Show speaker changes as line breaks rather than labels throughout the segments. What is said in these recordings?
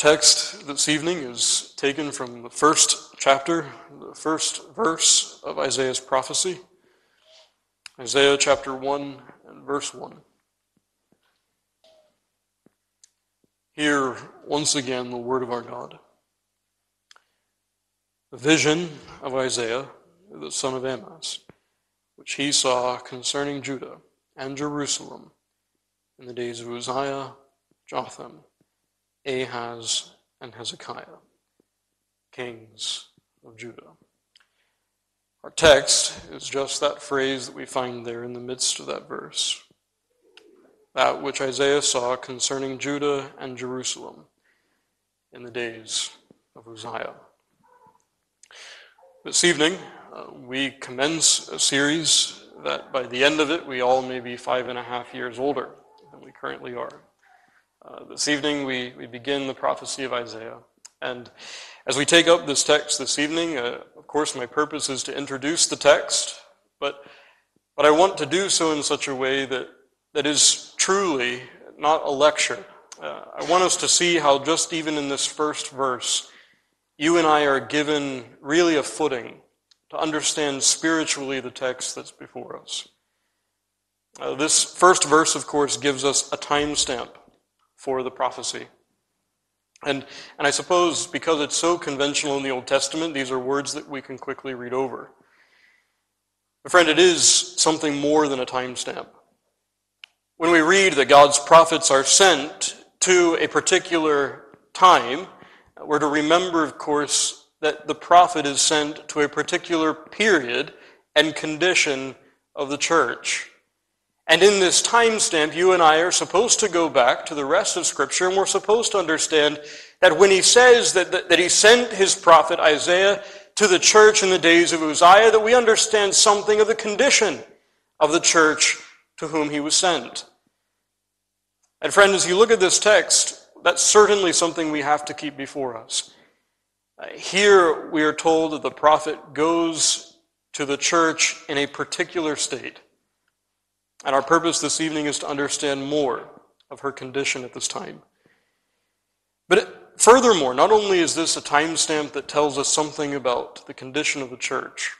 text this evening is taken from the first chapter, the first verse of Isaiah's prophecy. Isaiah chapter 1 and verse 1. Hear once again the word of our God. The vision of Isaiah, the son of Amoz, which he saw concerning Judah and Jerusalem in the days of Uzziah, Jotham, Ahaz, and Hezekiah, kings of Judah. Our text is just that phrase that we find there in the midst of that verse. That which Isaiah saw concerning Judah and Jerusalem in the days of Uzziah. This evening, uh, we commence a series that by the end of it, we all may be five and a half years older than we currently are. Uh, this evening, we, we begin the prophecy of Isaiah. And as we take up this text this evening, uh, of course, my purpose is to introduce the text, but, but I want to do so in such a way that, that is truly not a lecture. Uh, I want us to see how, just even in this first verse, you and I are given really a footing to understand spiritually the text that's before us. Uh, this first verse, of course, gives us a timestamp for the prophecy. And, and I suppose because it's so conventional in the Old Testament, these are words that we can quickly read over. But friend, it is something more than a timestamp. When we read that God's prophets are sent to a particular time, we're to remember, of course, that the prophet is sent to a particular period and condition of the church. And in this timestamp, you and I are supposed to go back to the rest of Scripture, and we're supposed to understand that when he says that, that, that, he sent his prophet Isaiah to the church in the days of Uzziah, that we understand something of the condition of the church to whom he was sent. And friend, as you look at this text, that's certainly something we have to keep before us. Here we are told that the prophet goes to the church in a particular state. And our purpose this evening is to understand more of her condition at this time. But furthermore, not only is this a timestamp that tells us something about the condition of the church,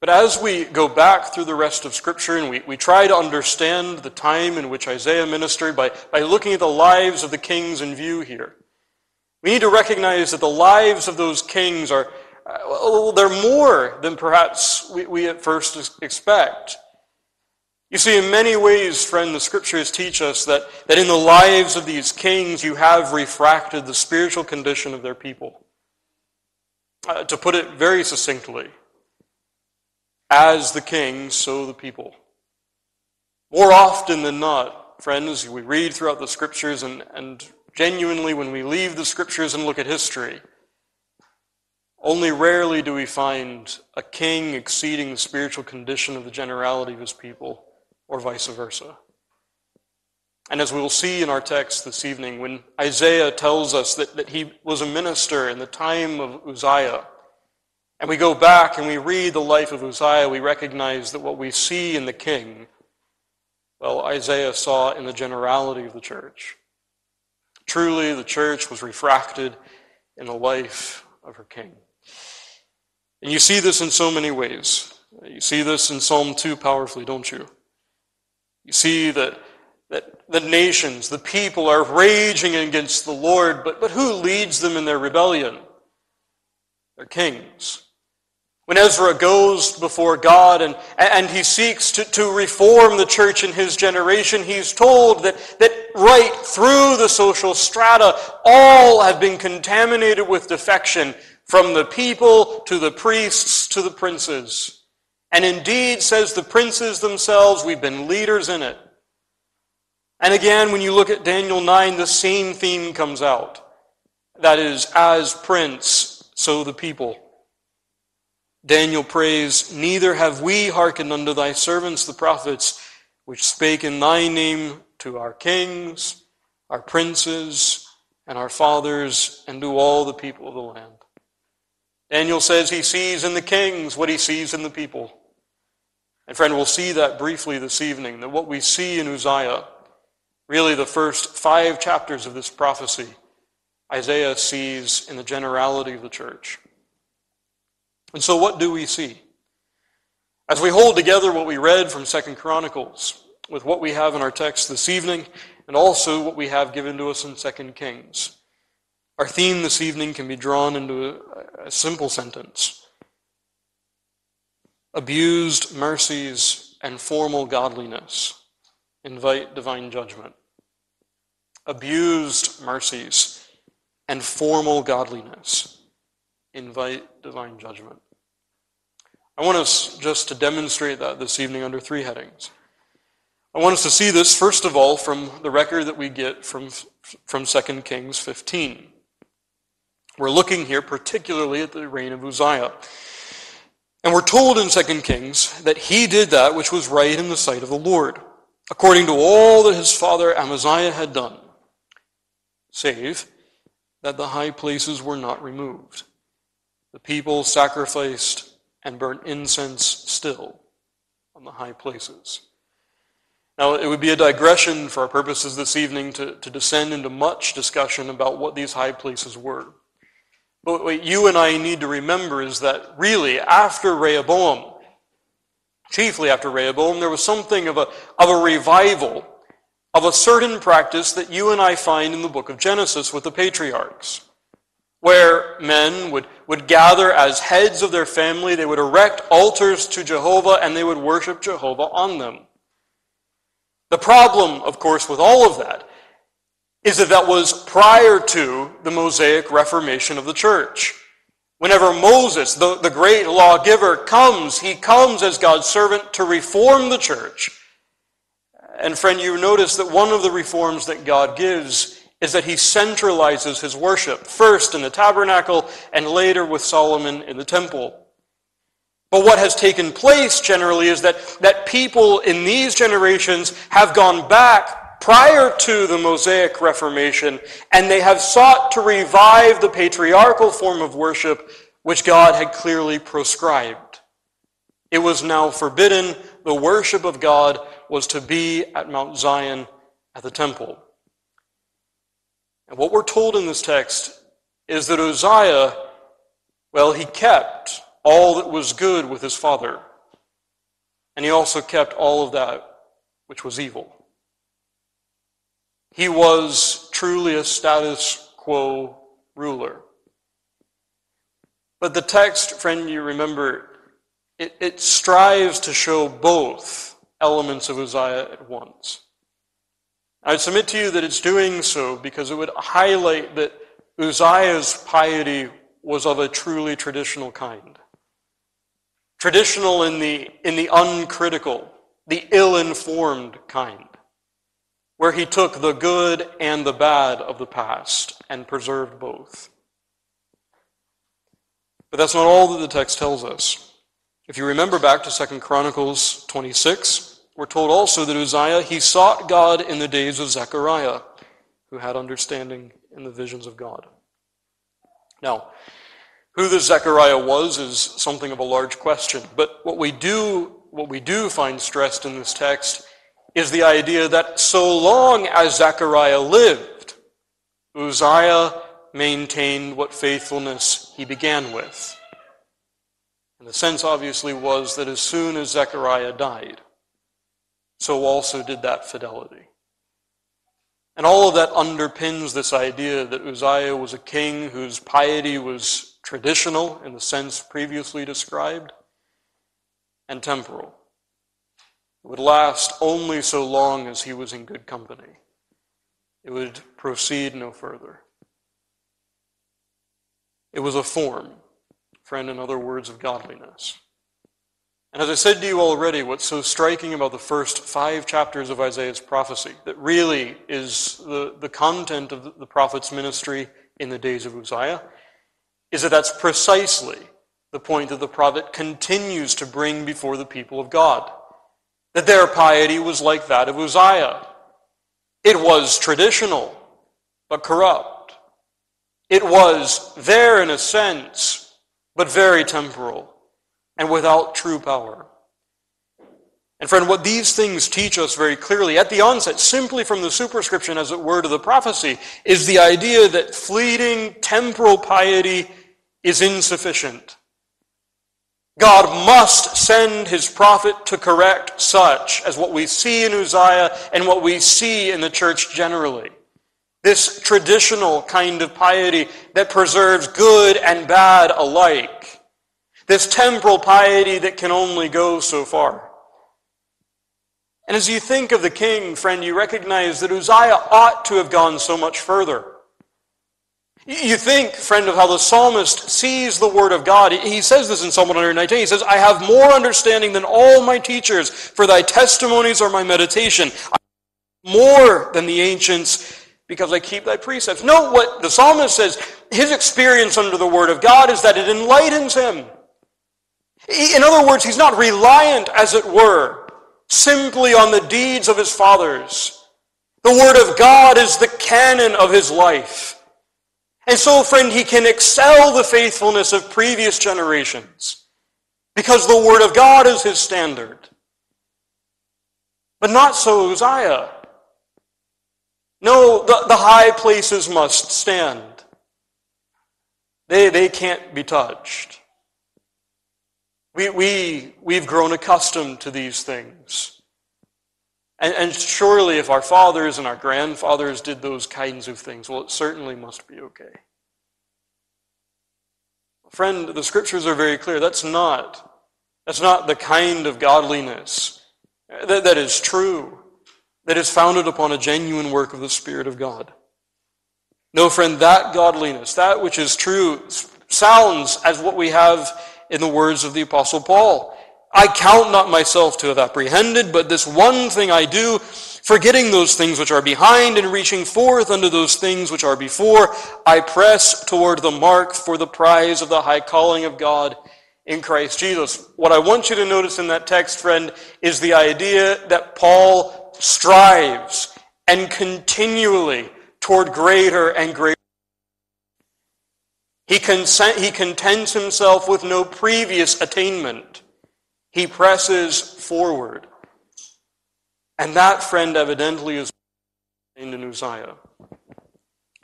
but as we go back through the rest of Scripture and we, we try to understand the time in which Isaiah ministered by, by looking at the lives of the kings in view here, we need to recognize that the lives of those kings are, uh, well, they're more than perhaps we, we at first expect. You see, in many ways, friend, the scriptures teach us that, that in the lives of these kings, you have refracted the spiritual condition of their people. Uh, to put it very succinctly, as the king, so the people. More often than not, friends, we read throughout the scriptures, and, and genuinely, when we leave the scriptures and look at history, only rarely do we find a king exceeding the spiritual condition of the generality of his people or vice versa. And as we will see in our text this evening, when Isaiah tells us that, that he was a minister in the time of Uzziah, and we go back and we read the life of Uzziah, we recognize that what we see in the king, well, Isaiah saw in the generality of the church. Truly, the church was refracted in the life of her king. And you see this in so many ways. You see this in Psalm 2 powerfully, don't you? You see that, that the nations, the people are raging against the Lord, but, but who leads them in their rebellion? Their kings. When Ezra goes before God and, and he seeks to, to reform the church in his generation, he's told that, that right through the social strata, all have been contaminated with defection, from the people to the priests to the princes. And indeed, says the princes themselves, we've been leaders in it. And again, when you look at Daniel 9, the same theme comes out. That is, as prince, so the people. Daniel prays, Neither have we hearkened unto thy servants the prophets, which spake in thy name to our kings, our princes, and our fathers, and to all the people of the land. Daniel says he sees in the kings what he sees in the people. And friend, we'll see that briefly this evening, that what we see in Uzziah, really the first five chapters of this prophecy, Isaiah sees in the generality of the church. And so, what do we see? As we hold together what we read from Second Chronicles with what we have in our text this evening, and also what we have given to us in Second Kings, our theme this evening can be drawn into a, a simple sentence Abused mercies and formal godliness invite divine judgment. Abused mercies and formal godliness invite divine judgment. I want us just to demonstrate that this evening under three headings. I want us to see this, first of all, from the record that we get from, from 2 Kings 15. We're looking here particularly at the reign of Uzziah. And we're told in 2 Kings that he did that which was right in the sight of the Lord, according to all that his father Amaziah had done, save that the high places were not removed. The people sacrificed and burnt incense still on the high places. Now, it would be a digression for our purposes this evening to, to descend into much discussion about what these high places were. But what you and I need to remember is that really, after Rehoboam, chiefly after Rehoboam, there was something of a, of a revival of a certain practice that you and I find in the book of Genesis with the patriarchs where men would, would gather as heads of their family, they would erect altars to Jehovah, and they would worship Jehovah on them. The problem, of course, with all of that is that that was prior to the Mosaic Reformation of the church. Whenever Moses, the, the great lawgiver, comes, he comes as God's servant to reform the church. And friend, you notice that one of the reforms that God gives is that he centralizes his worship, first in the tabernacle and later with Solomon in the temple. But what has taken place generally is that, that people in these generations have gone back prior to the Mosaic Reformation and they have sought to revive the patriarchal form of worship which God had clearly proscribed. It was now forbidden. The worship of God was to be at Mount Zion at the temple. And what we're told in this text is that Uzziah, well, he kept all that was good with his father, and he also kept all of that which was evil. He was truly a status quo ruler. But the text, friend, you remember, it, it strives to show both elements of Uzziah at once. I submit to you that it's doing so because it would highlight that Uzziah's piety was of a truly traditional kind. Traditional in the, in the uncritical, the ill informed kind, where he took the good and the bad of the past and preserved both. But that's not all that the text tells us. If you remember back to 2 Chronicles 26, we're told also that Uzziah, he sought God in the days of Zechariah, who had understanding in the visions of God. Now, who this Zechariah was is something of a large question, but what we do, what we do find stressed in this text is the idea that so long as Zechariah lived, Uzziah maintained what faithfulness he began with. And the sense obviously was that as soon as Zechariah died, so also did that fidelity. And all of that underpins this idea that Uzziah was a king whose piety was traditional in the sense previously described and temporal. It would last only so long as he was in good company. It would proceed no further. It was a form, friend, in other words, of godliness. And as I said to you already, what's so striking about the first five chapters of Isaiah's prophecy, that really is the, the content of the, the prophet's ministry in the days of Uzziah, is that that's precisely the point that the prophet continues to bring before the people of God. That their piety was like that of Uzziah. It was traditional, but corrupt. It was there in a sense, but very temporal and without true power. And friend, what these things teach us very clearly at the onset, simply from the superscription, as it were, to the prophecy, is the idea that fleeting temporal piety is insufficient. God must send his prophet to correct such as what we see in Uzziah and what we see in the church generally. This traditional kind of piety that preserves good and bad alike. This temporal piety that can only go so far. And as you think of the king, friend, you recognize that Uzziah ought to have gone so much further. You think, friend, of how the psalmist sees the word of God. He says this in Psalm 119. He says, I have more understanding than all my teachers, for thy testimonies are my meditation. more than the ancients, because I keep thy precepts. Note what the psalmist says. His experience under the word of God is that it enlightens him. In other words, he's not reliant, as it were, simply on the deeds of his fathers. The word of God is the canon of his life. And so, friend, he can excel the faithfulness of previous generations because the Word of God is his standard. But not so Uzziah. No, the, the high places must stand. They, they can't be touched. We, we, we've grown accustomed to these things. And, and, surely, if our fathers and our grandfathers did those kinds of things, well, it certainly must be okay. Friend, the scriptures are very clear. That's not, that's not the kind of godliness that, that is true, that is founded upon a genuine work of the Spirit of God. No, friend, that godliness, that which is true, sounds as what we have in the words of the Apostle Paul. I count not myself to have apprehended, but this one thing I do, forgetting those things which are behind and reaching forth unto those things which are before, I press toward the mark for the prize of the high calling of God in Christ Jesus. What I want you to notice in that text, friend, is the idea that Paul strives and continually toward greater and greater. He, consent, he contents himself with no previous attainment. He presses forward. And that, friend, evidently is in Uzziah.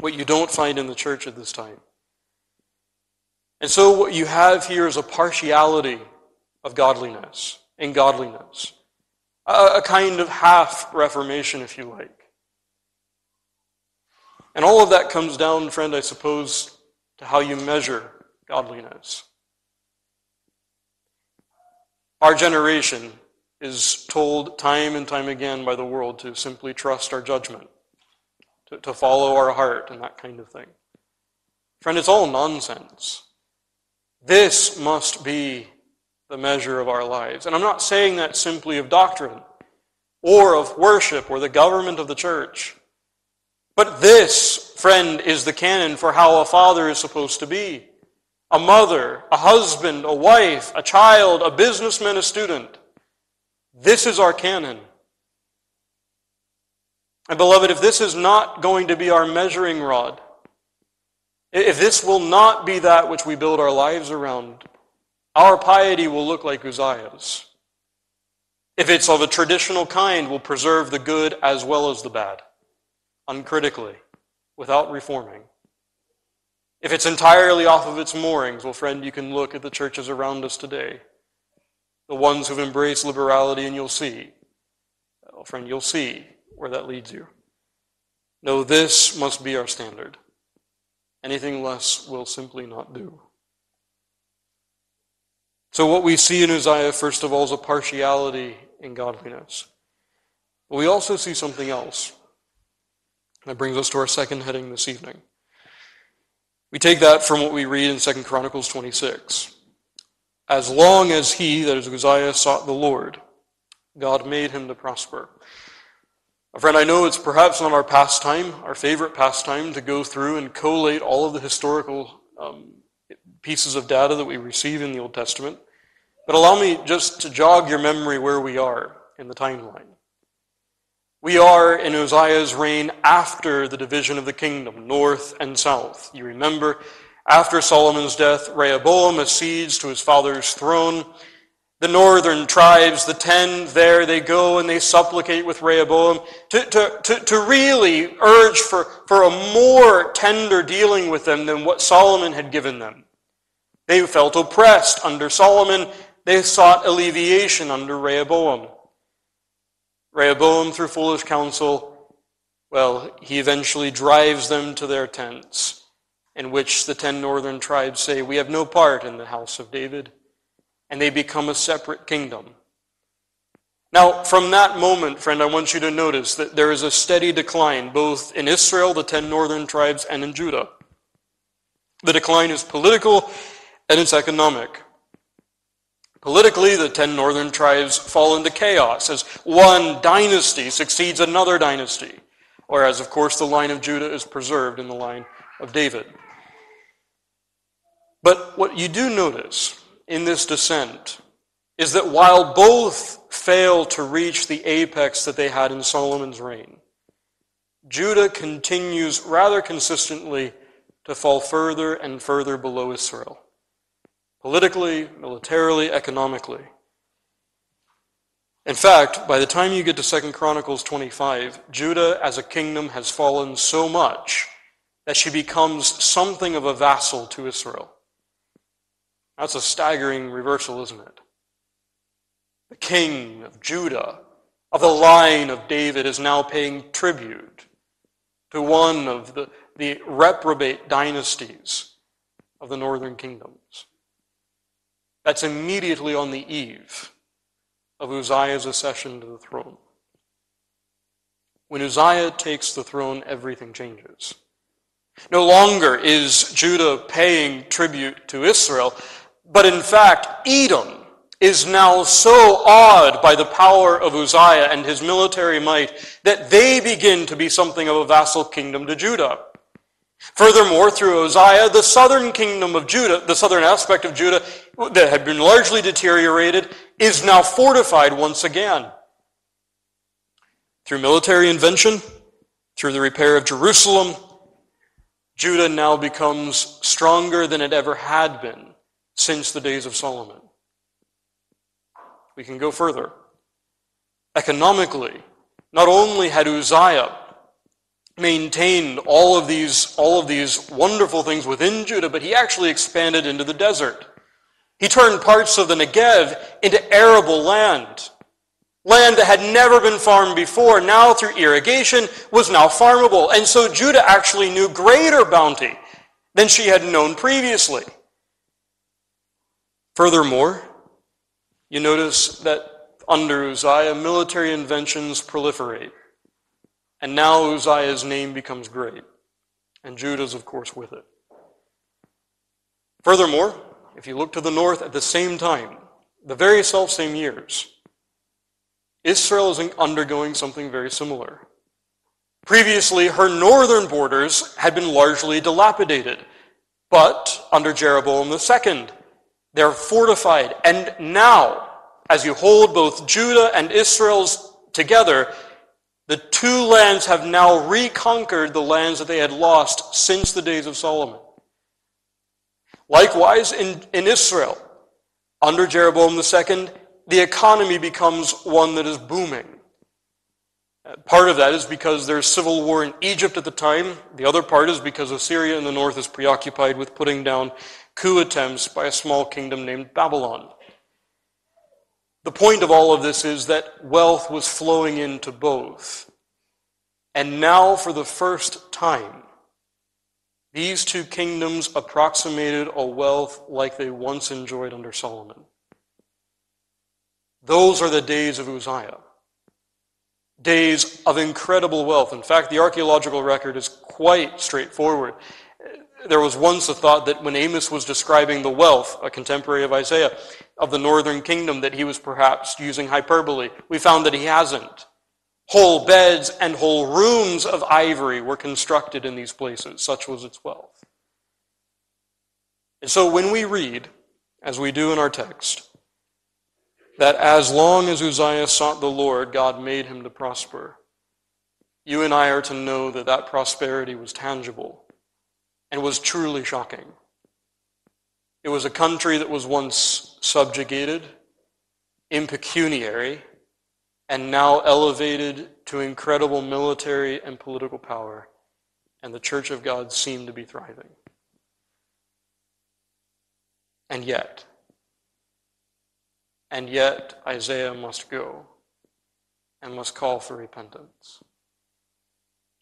What you don't find in the church at this time. And so what you have here is a partiality of godliness and godliness. A, a kind of half reformation, if you like. And all of that comes down, friend, I suppose, to how you measure godliness. Our generation is told time and time again by the world to simply trust our judgment, to, to follow our heart, and that kind of thing. Friend, it's all nonsense. This must be the measure of our lives. And I'm not saying that simply of doctrine or of worship or the government of the church. But this, friend, is the canon for how a father is supposed to be a mother, a husband, a wife, a child, a businessman, a student. This is our canon. And beloved, if this is not going to be our measuring rod, if this will not be that which we build our lives around, our piety will look like Uzziah's. If it's of a traditional kind, will preserve the good as well as the bad, uncritically, without reforming. If it's entirely off of its moorings, well, friend, you can look at the churches around us today. The ones who've embraced liberality, and you'll see. Well, friend, you'll see where that leads you. No, this must be our standard. Anything less will simply not do. So, what we see in Uzziah, first of all, is a partiality in godliness. But we also see something else. That brings us to our second heading this evening. We take that from what we read in 2 Chronicles 26. As long as he, that is Uzziah, sought the Lord, God made him to prosper. Friend, I know it's perhaps not our pastime, our favorite pastime, to go through and collate all of the historical um, pieces of data that we receive in the Old Testament. But allow me just to jog your memory where we are in the timeline. We are in Uzziah's reign after the division of the kingdom, north and south. You remember, after Solomon's death, Rehoboam accedes to his father's throne. the northern tribes, the ten, there they go and they supplicate with Rehoboam to, to, to, to really urge for, for a more tender dealing with them than what Solomon had given them. They felt oppressed under Solomon. They sought alleviation under Rehoboam. Rehoboam, through foolish counsel, well, he eventually drives them to their tents, in which the ten northern tribes say, We have no part in the house of David and they become a separate kingdom. Now, from that moment, friend, I want you to notice that there is a steady decline both in Israel, the ten northern tribes, and in Judah. The decline is political and it's economic. Politically, the ten northern tribes fall into chaos as one dynasty succeeds another dynasty, whereas, of course, the line of Judah is preserved in the line of David. But what you do notice in this descent is that while both fail to reach the apex that they had in Solomon's reign, Judah continues rather consistently to fall further and further below Israel, politically, militarily, economically. In fact, by the time you get to 2 Chronicles 25, Judah as a kingdom has fallen so much that she becomes something of a vassal to Israel. That's a staggering reversal, isn't it? The king of Judah, of the line of David, is now paying tribute to one of the, the reprobate dynasties of the northern kingdoms. That's immediately on the eve of Uzziah's accession to the throne. When Uzziah takes the throne, everything changes. No longer is Judah paying tribute to Israel, but in fact, Edom is now so awed by the power of Uzziah and his military might that they begin to be something of a vassal kingdom to Judah. Furthermore, through Uzziah, the southern kingdom of Judah, the southern aspect of Judah that had been largely deteriorated, is now fortified once again. Through military invention, through the repair of Jerusalem, Judah now becomes stronger than it ever had been since the days of Solomon. We can go further. Economically, not only had Uzziah maintained all of these, all of these wonderful things within Judah, but he actually expanded into the desert. He turned parts of the Negev into arable land. Land that had never been farmed before, now through irrigation, was now farmable. And so Judah actually knew greater bounty than she had known previously. Furthermore, you notice that under Uzziah, military inventions proliferate. And now Uzziah's name becomes great. And Judah's, of course, with it. Furthermore, if you look to the north at the same time, the very self same years, Israel is undergoing something very similar. Previously, her northern borders had been largely dilapidated, but under Jeroboam II, they're fortified. And now, as you hold both Judah and Israel's together, the two lands have now reconquered the lands that they had lost since the days of Solomon. Likewise, in, in Israel, under Jeroboam II, the economy becomes one that is booming. Uh, part of that is because there's civil war in Egypt at the time. The other part is because Assyria in the north is preoccupied with putting down coup attempts by a small kingdom named Babylon. The point of all of this is that wealth was flowing into both. And now, for the first time, these two kingdoms approximated a wealth like they once enjoyed under Solomon. Those are the days of Uzziah. Days of incredible wealth. In fact, the archaeological record is quite straightforward there was once a thought that when Amos was describing the wealth, a contemporary of Isaiah, of the northern kingdom, that he was perhaps using hyperbole. We found that he hasn't. Whole beds and whole rooms of ivory were constructed in these places. Such was its wealth. And so when we read, as we do in our text, that as long as Uzziah sought the Lord, God made him to prosper, you and I are to know that that prosperity was tangible and was truly shocking. It was a country that was once subjugated, impecuniary, and now elevated to incredible military and political power, and the church of God seemed to be thriving. And yet, and yet Isaiah must go and must call for repentance.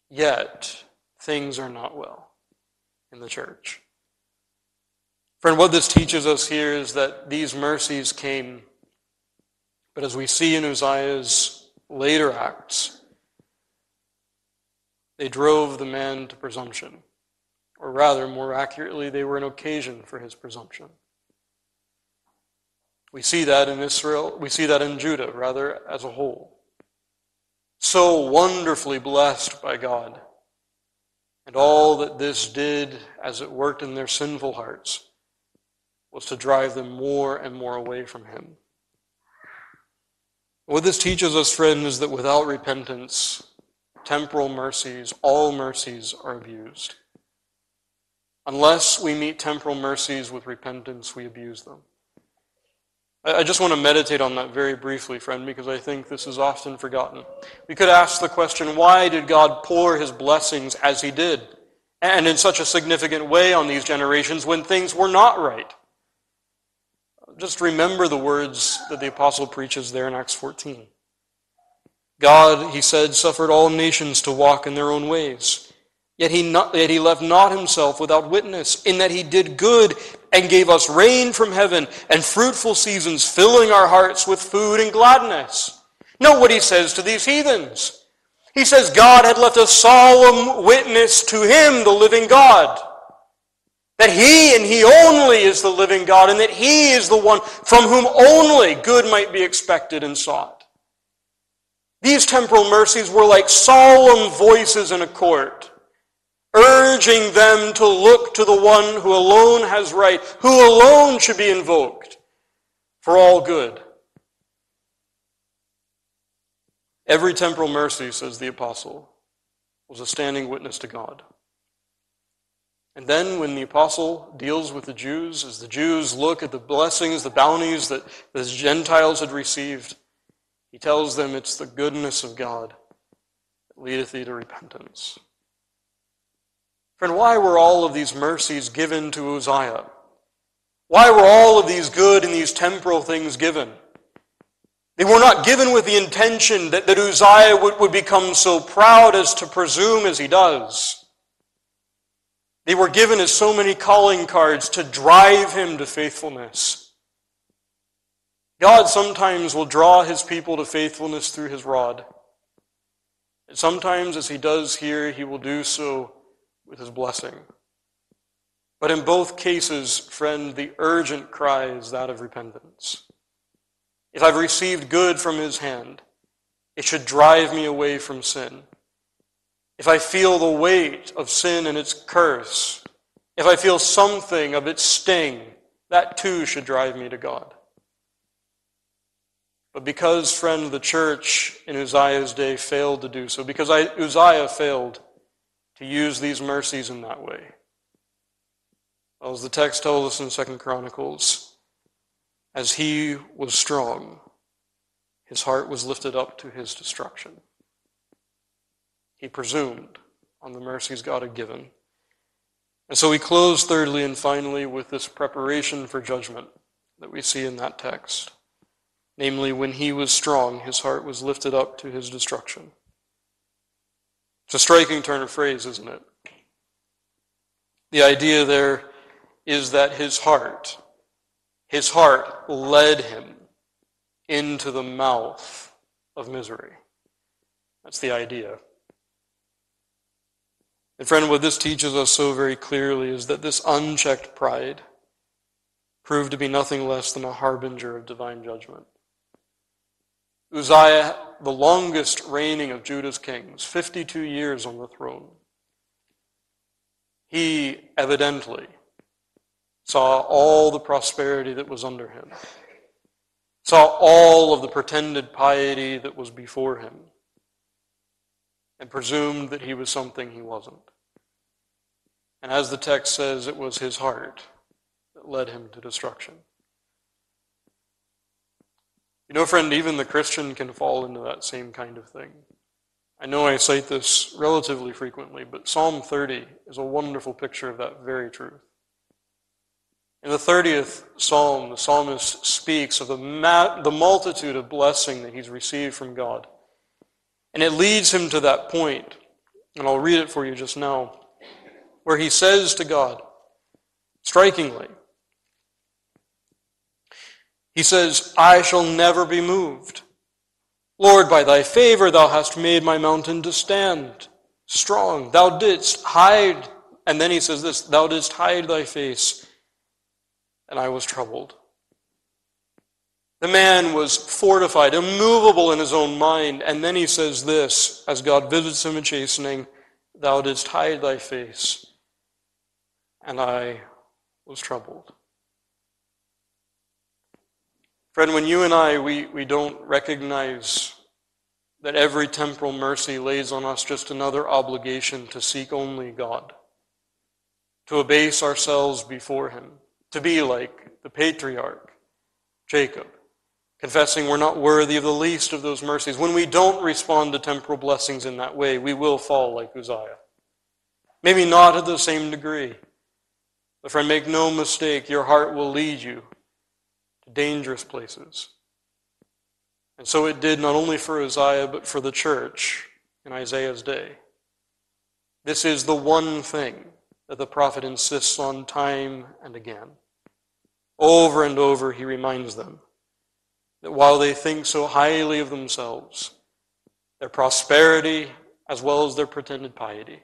Yet, things are not well in the church. Friend, what this teaches us here is that these mercies came, but as we see in Uzziah's later acts, they drove the man to presumption. Or rather, more accurately, they were an occasion for his presumption. We see that in Israel, we see that in Judah, rather, as a whole. So wonderfully blessed by God. And all that this did as it worked in their sinful hearts was to drive them more and more away from Him. What this teaches us, friends, is that without repentance, temporal mercies, all mercies are abused. Unless we meet temporal mercies with repentance, we abuse them. I just want to meditate on that very briefly, friend, because I think this is often forgotten. We could ask the question why did God pour his blessings as he did, and in such a significant way on these generations when things were not right? Just remember the words that the apostle preaches there in Acts 14. God, he said, suffered all nations to walk in their own ways. Yet he, not, yet he left not himself without witness, in that he did good and gave us rain from heaven and fruitful seasons, filling our hearts with food and gladness. Note what he says to these heathens. He says God had left a solemn witness to him, the living God. That he and he only is the living God, and that he is the one from whom only good might be expected and sought. These temporal mercies were like solemn voices in a court, urging them to look to the one who alone has right, who alone should be invoked for all good. Every temporal mercy, says the apostle, was a standing witness to God. And then when the apostle deals with the Jews, as the Jews look at the blessings, the bounties that the Gentiles had received, he tells them it's the goodness of God that leadeth thee to repentance. Friend, why were all of these mercies given to Uzziah? Why were all of these good and these temporal things given? They were not given with the intention that, that Uzziah would, would become so proud as to presume as he does. They were given as so many calling cards to drive him to faithfulness. God sometimes will draw his people to faithfulness through his rod. And sometimes, as he does here, he will do so with his blessing. But in both cases, friend, the urgent cry is that of repentance. If I've received good from his hand, it should drive me away from sin if I feel the weight of sin and its curse, if I feel something of its sting, that too should drive me to God. But because, friend, the church in Uzziah's day failed to do so, because Uzziah failed to use these mercies in that way, as the text tells us in Second Chronicles, as he was strong, his heart was lifted up to his destruction. He presumed on the mercies God had given. And so we close thirdly and finally with this preparation for judgment that we see in that text. Namely, when he was strong, his heart was lifted up to his destruction. It's a striking turn of phrase, isn't it? The idea there is that his heart, his heart led him into the mouth of misery. That's the idea. And friend, what this teaches us so very clearly is that this unchecked pride proved to be nothing less than a harbinger of divine judgment. Uzziah, the longest reigning of Judah's kings, 52 years on the throne, he evidently saw all the prosperity that was under him, saw all of the pretended piety that was before him, and presumed that he was something he wasn't. And as the text says, it was his heart that led him to destruction. You know, friend, even the Christian can fall into that same kind of thing. I know I cite this relatively frequently, but Psalm 30 is a wonderful picture of that very truth. In the 30th psalm, the psalmist speaks of the, ma- the multitude of blessing that he's received from God. And it leads him to that point, and I'll read it for you just now, where he says to God, strikingly, he says, I shall never be moved. Lord, by thy favor thou hast made my mountain to stand strong. Thou didst hide, and then he says this, thou didst hide thy face, and I was troubled. The man was fortified, immovable in his own mind, and then he says this, as God visits him in chastening, thou didst hide thy face, and I was troubled. Friend, when you and I, we, we don't recognize that every temporal mercy lays on us just another obligation to seek only God, to abase ourselves before Him, to be like the patriarch, Jacob, confessing we're not worthy of the least of those mercies. When we don't respond to temporal blessings in that way, we will fall like Uzziah. Maybe not at the same degree. But friend, make no mistake, your heart will lead you to dangerous places. And so it did not only for Uzziah, but for the church in Isaiah's day. This is the one thing that the prophet insists on time and again. Over and over, he reminds them that while they think so highly of themselves, their prosperity as well as their pretended piety,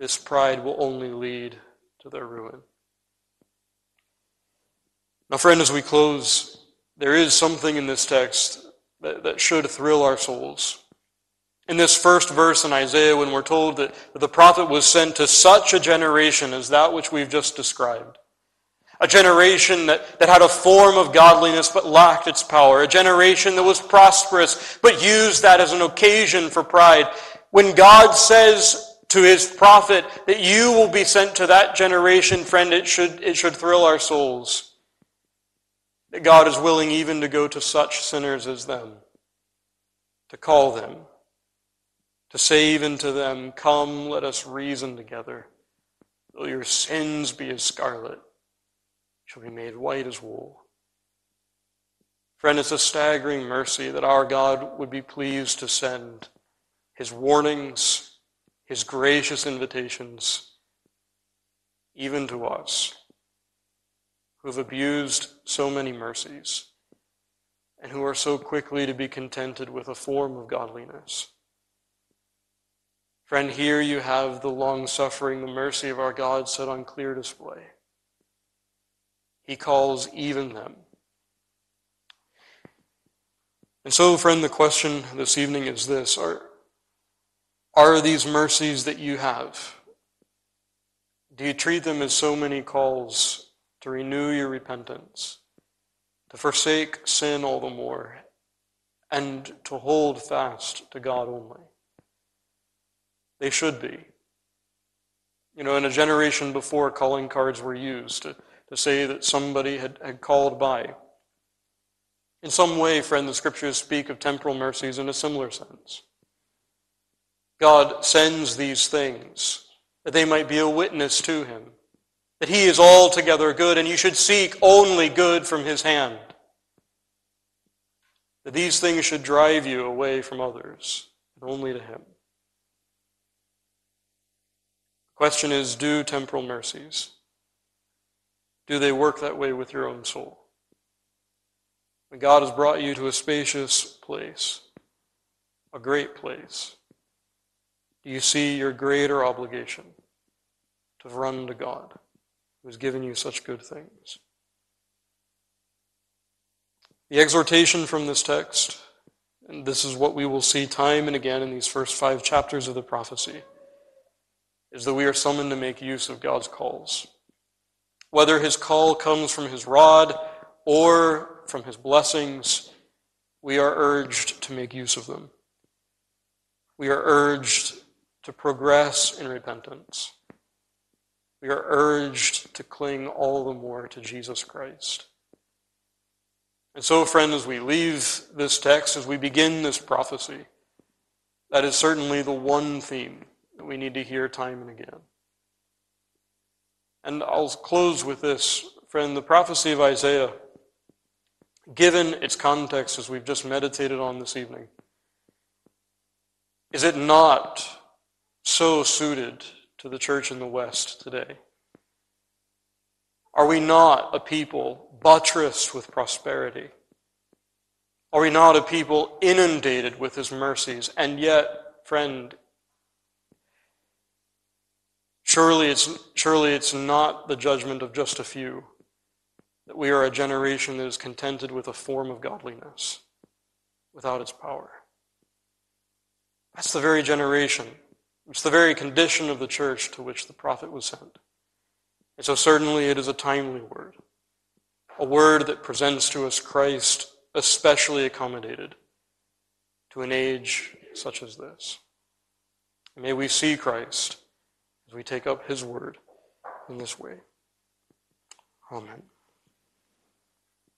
this pride will only lead to their ruin. Now, friend, as we close, there is something in this text that, that should thrill our souls. In this first verse in Isaiah, when we're told that the prophet was sent to such a generation as that which we've just described, a generation that, that had a form of godliness but lacked its power, a generation that was prosperous but used that as an occasion for pride. When God says to his prophet that you will be sent to that generation, friend, it should, it should thrill our souls that God is willing even to go to such sinners as them, to call them, to say even to them, Come, let us reason together. Though your sins be as scarlet, shall be made white as wool. Friend, it's a staggering mercy that our God would be pleased to send his warnings, his gracious invitations, even to us who have abused so many mercies and who are so quickly to be contented with a form of godliness. Friend, here you have the long suffering, the mercy of our God set on clear display. He calls even them. And so, friend, the question this evening is this Are, are these mercies that you have? Do you treat them as so many calls to renew your repentance, to forsake sin all the more, and to hold fast to God only. They should be. You know, in a generation before, calling cards were used to, to say that somebody had, had called by. In some way, friend, the scriptures speak of temporal mercies in a similar sense. God sends these things that they might be a witness to him that he is altogether good, and you should seek only good from his hand. That these things should drive you away from others, and only to him. The question is do temporal mercies? Do they work that way with your own soul? When God has brought you to a spacious place, a great place, do you see your greater obligation to run to God? who has given you such good things. The exhortation from this text, and this is what we will see time and again in these first five chapters of the prophecy, is that we are summoned to make use of God's calls. Whether his call comes from his rod or from his blessings, we are urged to make use of them. We are urged to progress in repentance we are urged to cling all the more to Jesus Christ. And so, friend, as we leave this text, as we begin this prophecy, that is certainly the one theme that we need to hear time and again. And I'll close with this, friend. The prophecy of Isaiah, given its context as we've just meditated on this evening, is it not so suited to the church in the West today? Are we not a people buttressed with prosperity? Are we not a people inundated with His mercies? And yet, friend, surely it's, surely it's not the judgment of just a few that we are a generation that is contented with a form of godliness without its power. That's the very generation, it's the very condition of the church to which the prophet was sent. And so, certainly, it is a timely word, a word that presents to us Christ especially accommodated to an age such as this. may we see Christ as we take up his word in this way. Amen.